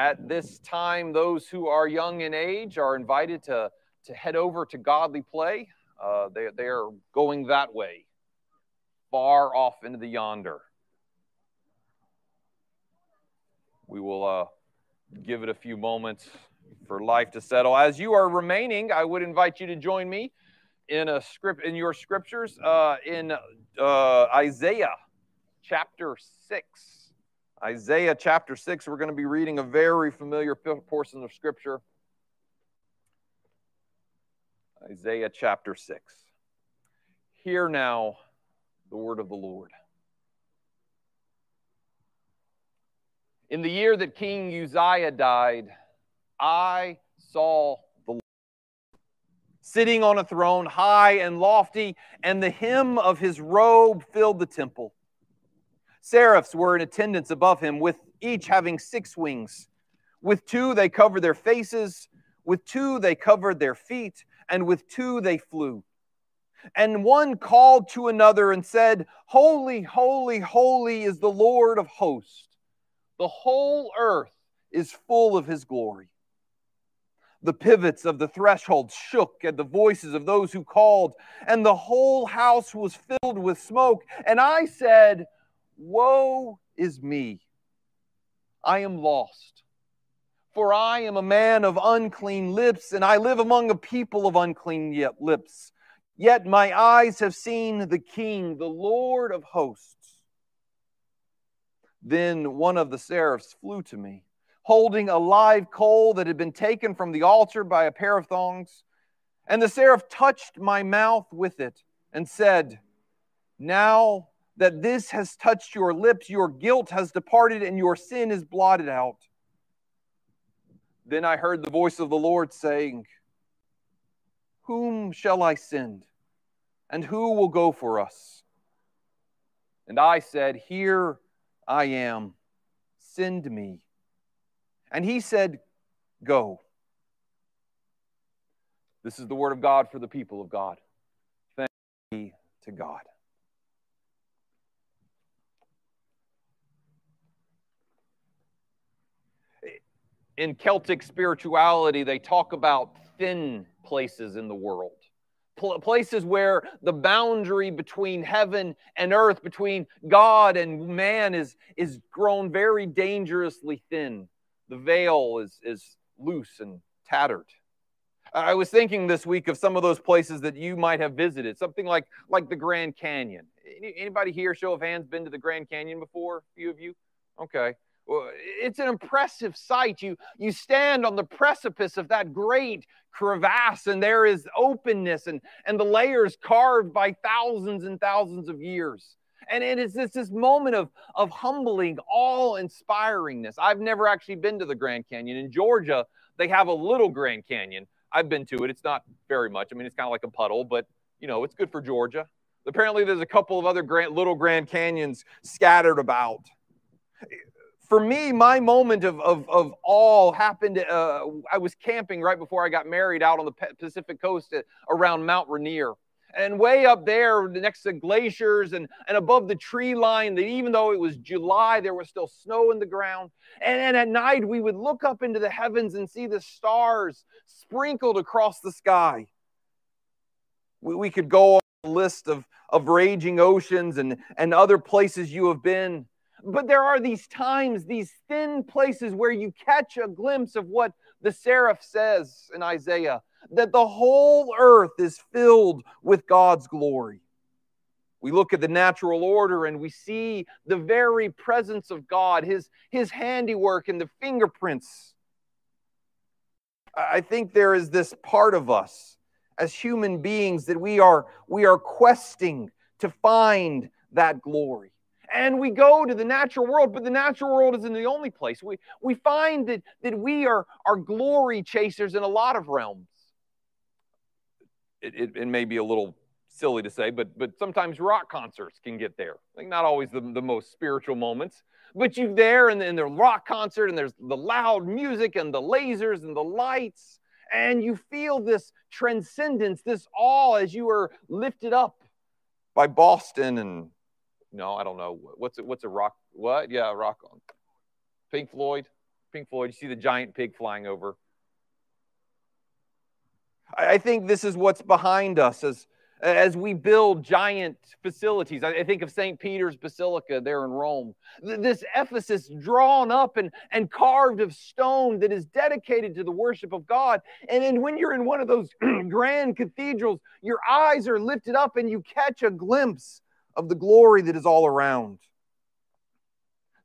at this time, those who are young in age are invited to, to head over to Godly Play. Uh, they, they are going that way, far off into the yonder. We will uh, give it a few moments for life to settle. As you are remaining, I would invite you to join me in a script in your scriptures uh, in uh, Isaiah chapter six. Isaiah chapter 6, we're going to be reading a very familiar portion of Scripture. Isaiah chapter 6. Hear now the word of the Lord. In the year that King Uzziah died, I saw the Lord sitting on a throne high and lofty, and the hem of his robe filled the temple. Seraphs were in attendance above him, with each having six wings. With two they covered their faces, with two they covered their feet, and with two they flew. And one called to another and said, Holy, holy, holy is the Lord of hosts. The whole earth is full of his glory. The pivots of the threshold shook at the voices of those who called, and the whole house was filled with smoke. And I said, Woe is me! I am lost. For I am a man of unclean lips, and I live among a people of unclean lips. Yet my eyes have seen the King, the Lord of hosts. Then one of the seraphs flew to me, holding a live coal that had been taken from the altar by a pair of thongs. And the seraph touched my mouth with it and said, Now that this has touched your lips, your guilt has departed, and your sin is blotted out. Then I heard the voice of the Lord saying, Whom shall I send? And who will go for us? And I said, Here I am, send me. And he said, Go. This is the word of God for the people of God. Thank be to God. In Celtic spirituality, they talk about thin places in the world. Places where the boundary between heaven and earth, between God and man, is, is grown very dangerously thin. The veil is, is loose and tattered. I was thinking this week of some of those places that you might have visited, something like, like the Grand Canyon. Anybody here, show of hands, been to the Grand Canyon before? A few of you? Okay. It's an impressive sight. You, you stand on the precipice of that great crevasse, and there is openness and, and the layers carved by thousands and thousands of years. And it is this, this moment of, of humbling, all inspiringness. I've never actually been to the Grand Canyon. In Georgia, they have a little Grand Canyon. I've been to it. It's not very much. I mean, it's kind of like a puddle, but you know, it's good for Georgia. Apparently, there's a couple of other grand, little Grand Canyons scattered about for me, my moment of, of, of awe happened. Uh, I was camping right before I got married out on the Pacific coast at, around Mount Rainier. And way up there, next to glaciers and, and above the tree line, that even though it was July, there was still snow in the ground. And, and at night, we would look up into the heavens and see the stars sprinkled across the sky. We, we could go on a list of, of raging oceans and, and other places you have been. But there are these times, these thin places where you catch a glimpse of what the seraph says in Isaiah that the whole earth is filled with God's glory. We look at the natural order and we see the very presence of God, his, his handiwork and the fingerprints. I think there is this part of us as human beings that we are, we are questing to find that glory and we go to the natural world, but the natural world isn't the only place. We, we find that, that we are, are glory chasers in a lot of realms. It, it, it may be a little silly to say, but, but sometimes rock concerts can get there. Like not always the, the most spiritual moments, but you're there and in the rock concert and there's the loud music and the lasers and the lights and you feel this transcendence, this awe as you are lifted up by Boston and no, I don't know. What's it? What's a rock? What? Yeah, rock on. Pink Floyd. Pink Floyd, you see the giant pig flying over. I think this is what's behind us as, as we build giant facilities. I think of St. Peter's Basilica there in Rome. This Ephesus drawn up and, and carved of stone that is dedicated to the worship of God. And then when you're in one of those grand cathedrals, your eyes are lifted up and you catch a glimpse of the glory that is all around.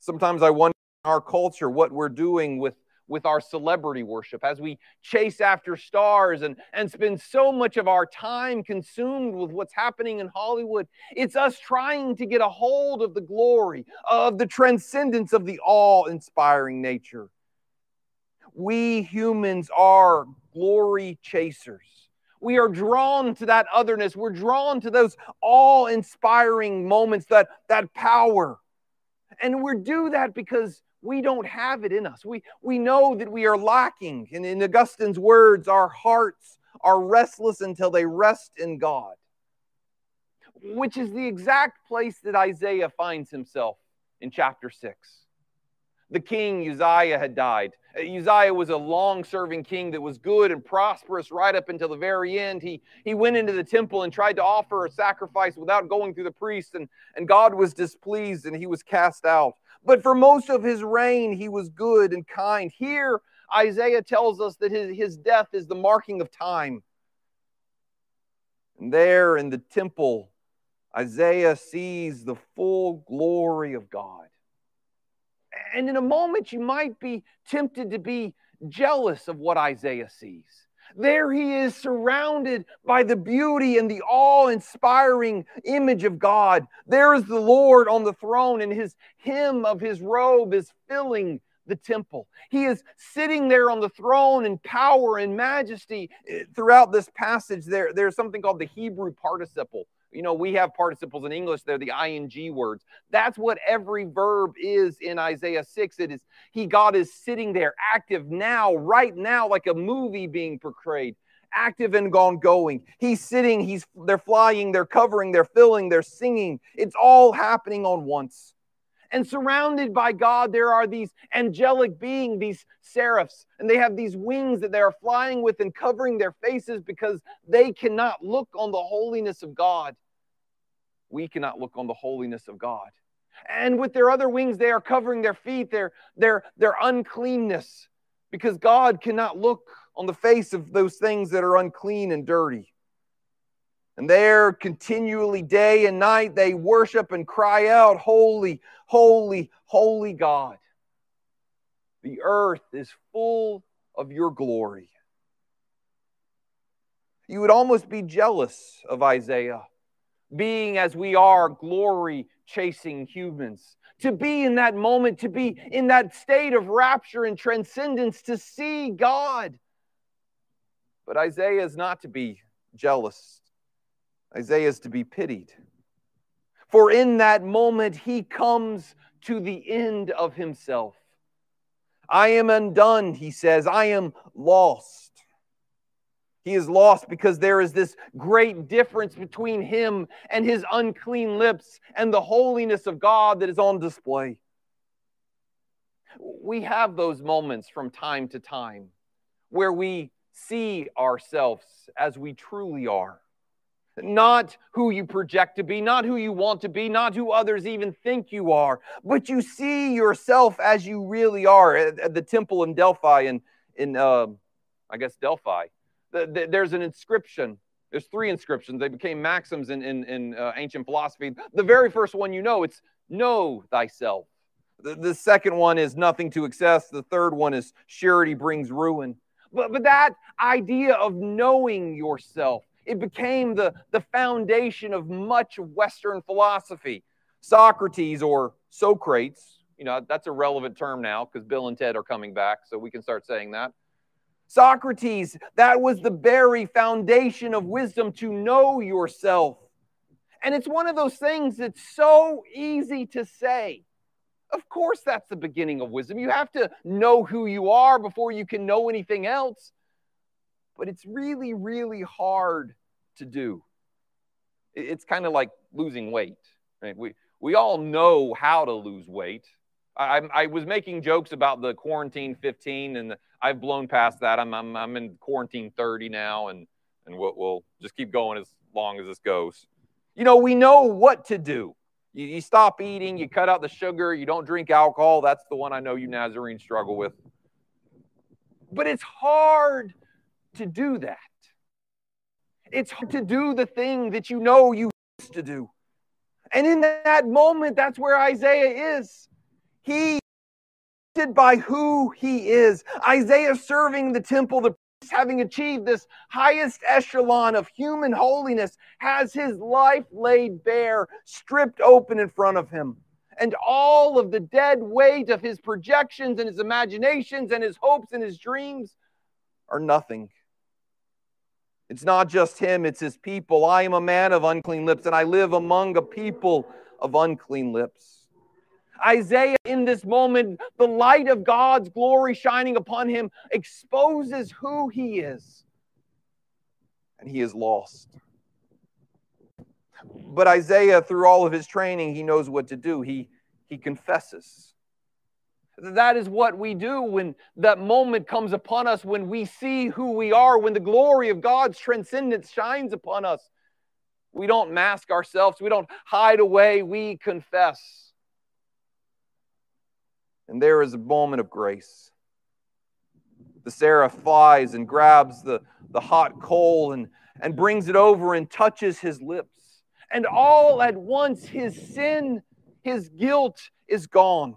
Sometimes I wonder in our culture what we're doing with with our celebrity worship, as we chase after stars and, and spend so much of our time consumed with what's happening in Hollywood. It's us trying to get a hold of the glory, of the transcendence of the awe inspiring nature. We humans are glory chasers. We are drawn to that otherness. We're drawn to those awe inspiring moments, that, that power. And we do that because we don't have it in us. We, we know that we are lacking. And in Augustine's words, our hearts are restless until they rest in God, which is the exact place that Isaiah finds himself in chapter 6. The king Uzziah had died. Uzziah was a long serving king that was good and prosperous right up until the very end. He, he went into the temple and tried to offer a sacrifice without going through the priest, and, and God was displeased and he was cast out. But for most of his reign, he was good and kind. Here, Isaiah tells us that his, his death is the marking of time. And there in the temple, Isaiah sees the full glory of God. And in a moment, you might be tempted to be jealous of what Isaiah sees. There he is surrounded by the beauty and the awe inspiring image of God. There is the Lord on the throne, and his hem of his robe is filling the temple. He is sitting there on the throne in power and majesty. Eh, throughout this passage, there, there's something called the Hebrew participle you know, we have participles in English, they're the ing words. That's what every verb is in Isaiah 6. It is He, God, is sitting there, active now, right now, like a movie being portrayed, active and gone going. He's sitting, he's they're flying, they're covering, they're filling, they're singing. It's all happening on once. And surrounded by God, there are these angelic beings, these seraphs, and they have these wings that they are flying with and covering their faces because they cannot look on the holiness of God we cannot look on the holiness of God. And with their other wings, they are covering their feet, their, their, their uncleanness, because God cannot look on the face of those things that are unclean and dirty. And there, continually, day and night, they worship and cry out, Holy, holy, holy God. The earth is full of your glory. You would almost be jealous of Isaiah being as we are, glory chasing humans. To be in that moment, to be in that state of rapture and transcendence, to see God. But Isaiah is not to be jealous, Isaiah is to be pitied. For in that moment, he comes to the end of himself. I am undone, he says. I am lost. He is lost because there is this great difference between him and his unclean lips and the holiness of God that is on display. We have those moments from time to time where we see ourselves as we truly are. Not who you project to be, not who you want to be, not who others even think you are, but you see yourself as you really are at, the temple in Delphi, in, in uh, I guess, Delphi the, the, there's an inscription. There's three inscriptions. They became maxims in, in, in uh, ancient philosophy. The very first one you know, it's know thyself. The, the second one is nothing to excess. The third one is surety brings ruin. But, but that idea of knowing yourself, it became the, the foundation of much Western philosophy. Socrates or Socrates, you know, that's a relevant term now because Bill and Ted are coming back, so we can start saying that. Socrates, that was the very foundation of wisdom to know yourself. And it's one of those things that's so easy to say. Of course, that's the beginning of wisdom. You have to know who you are before you can know anything else. But it's really, really hard to do. It's kind of like losing weight. Right? We, we all know how to lose weight. I, I was making jokes about the quarantine 15, and I've blown past that. I'm, I'm, I'm in quarantine 30 now, and, and we'll, we'll just keep going as long as this goes. You know, we know what to do. You, you stop eating, you cut out the sugar, you don't drink alcohol. That's the one I know you Nazarenes struggle with. But it's hard to do that. It's hard to do the thing that you know you used to do. And in that moment, that's where Isaiah is. He by who he is. Isaiah serving the temple, the priest having achieved this highest echelon of human holiness, has his life laid bare, stripped open in front of him. And all of the dead weight of his projections and his imaginations and his hopes and his dreams are nothing. It's not just him, it's his people. I am a man of unclean lips, and I live among a people of unclean lips. Isaiah, in this moment, the light of God's glory shining upon him, exposes who he is. And he is lost. But Isaiah, through all of his training, he knows what to do. He, he confesses. That is what we do when that moment comes upon us, when we see who we are, when the glory of God's transcendence shines upon us. We don't mask ourselves, we don't hide away, we confess. And there is a moment of grace. The seraph flies and grabs the, the hot coal and, and brings it over and touches his lips. And all at once, his sin, his guilt is gone.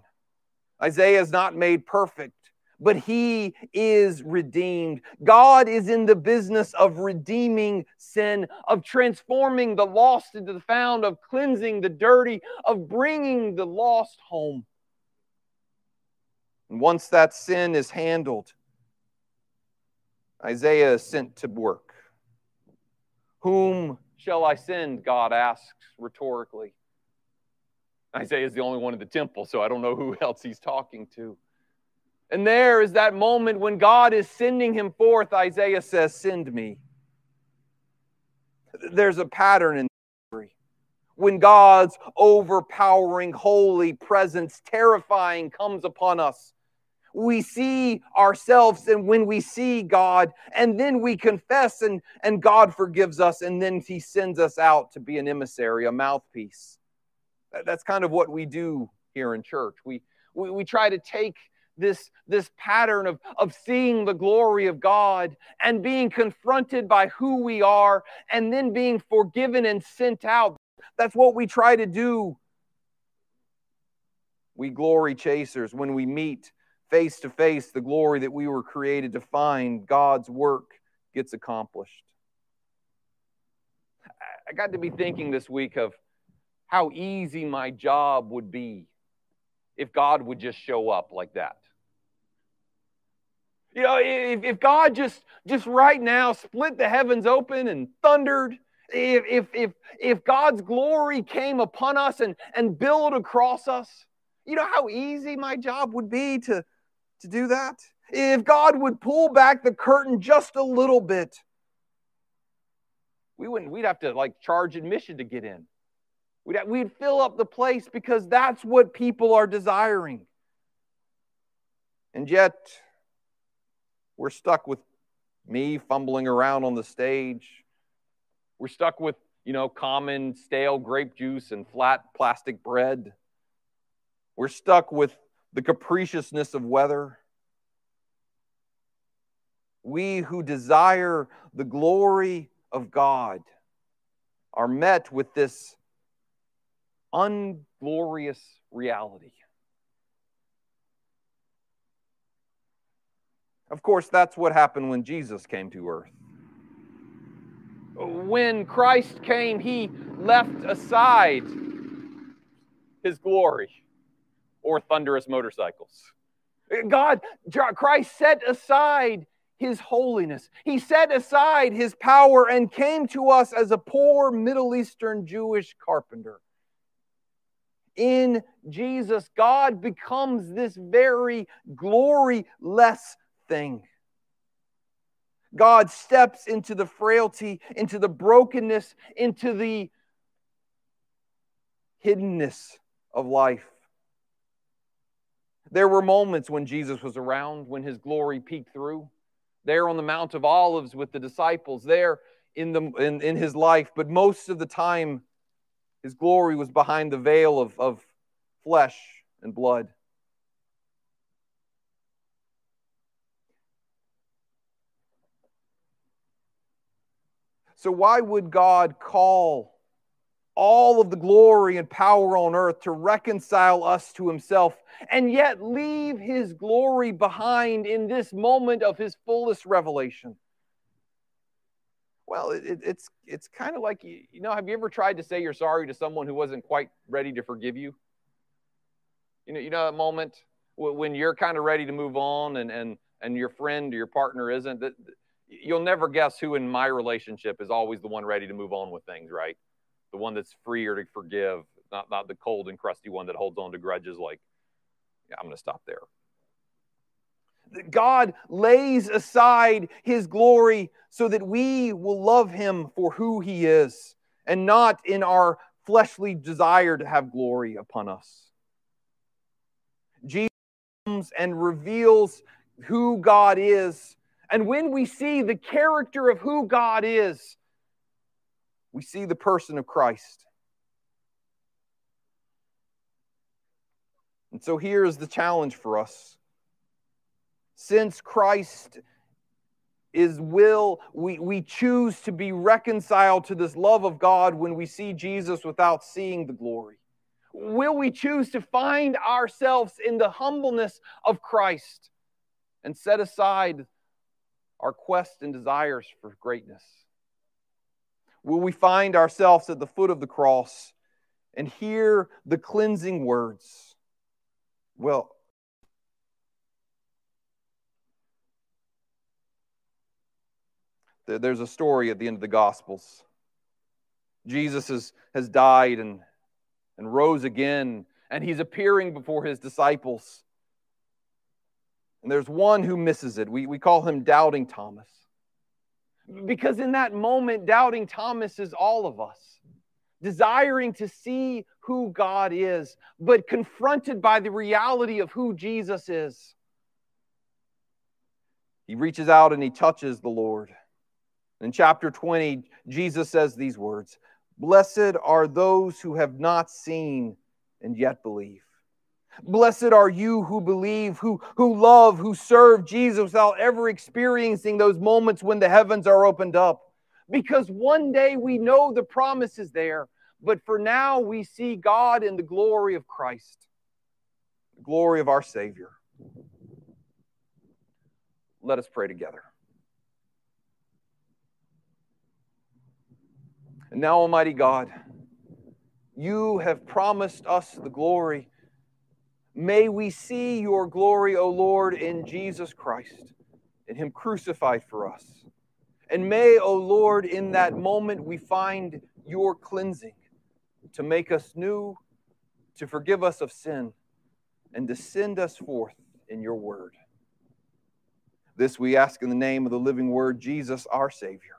Isaiah is not made perfect, but he is redeemed. God is in the business of redeeming sin, of transforming the lost into the found, of cleansing the dirty, of bringing the lost home. And once that sin is handled, Isaiah is sent to work. Whom shall I send? God asks rhetorically. Isaiah is the only one in the temple, so I don't know who else he's talking to. And there is that moment when God is sending him forth. Isaiah says, Send me. There's a pattern in history. When God's overpowering, holy presence, terrifying, comes upon us, we see ourselves and when we see God, and then we confess, and, and God forgives us, and then He sends us out to be an emissary, a mouthpiece. That's kind of what we do here in church. We, we, we try to take this, this pattern of, of seeing the glory of God and being confronted by who we are and then being forgiven and sent out. That's what we try to do. We glory chasers when we meet face to face the glory that we were created to find, God's work gets accomplished. I got to be thinking this week of how easy my job would be if God would just show up like that. You know, if, if God just just right now split the heavens open and thundered, if if if, if God's glory came upon us and, and billowed across us, you know how easy my job would be to to do that? If God would pull back the curtain just a little bit, we wouldn't, we'd have to like charge admission to get in. We'd, have, we'd fill up the place because that's what people are desiring. And yet, we're stuck with me fumbling around on the stage. We're stuck with, you know, common stale grape juice and flat plastic bread. We're stuck with the capriciousness of weather. We who desire the glory of God are met with this unglorious reality. Of course, that's what happened when Jesus came to earth. When Christ came, he left aside his glory or thunderous motorcycles. God, Christ set aside his holiness. He set aside his power and came to us as a poor Middle Eastern Jewish carpenter. In Jesus, God becomes this very gloryless thing. God steps into the frailty, into the brokenness, into the hiddenness of life There were moments when Jesus was around, when his glory peeked through. There on the Mount of Olives with the disciples, there in, the, in, in his life, but most of the time, his glory was behind the veil of, of flesh and blood. So, why would God call all of the glory and power on earth to reconcile us to himself and yet leave his glory behind in this moment of his fullest revelation? Well, it, it's it's kind of like you, you know. Have you ever tried to say you're sorry to someone who wasn't quite ready to forgive you? You know, you know that moment when you're kind of ready to move on, and and and your friend or your partner isn't. That you'll never guess who in my relationship is always the one ready to move on with things, right? The one that's freer to forgive, not not the cold and crusty one that holds on to grudges. Like, yeah, I'm going to stop there. God lays aside his glory so that we will love him for who he is and not in our fleshly desire to have glory upon us. Jesus comes and reveals who God is. And when we see the character of who God is, we see the person of Christ. And so here's the challenge for us since Christ is will, we, we choose to be reconciled to this love of God when we see Jesus without seeing the glory? Will we choose to find ourselves in the humbleness of Christ and set aside our quest and desires for greatness? Will we find ourselves at the foot of the cross and hear the cleansing words? Well, There's a story at the end of the Gospels. Jesus has, has died and, and rose again, and he's appearing before his disciples. And there's one who misses it. We, we call him Doubting Thomas. Because in that moment, Doubting Thomas is all of us, desiring to see who God is, but confronted by the reality of who Jesus is. He reaches out and he touches the Lord. In chapter 20, Jesus says these words Blessed are those who have not seen and yet believe. Blessed are you who believe, who, who love, who serve Jesus without ever experiencing those moments when the heavens are opened up. Because one day we know the promise is there, but for now we see God in the glory of Christ, the glory of our Savior. Let us pray together. And now, Almighty God, you have promised us the glory. May we see your glory, O Lord, in Jesus Christ, in him crucified for us. And may, O Lord, in that moment we find your cleansing to make us new, to forgive us of sin, and to send us forth in your word. This we ask in the name of the living word, Jesus, our Savior.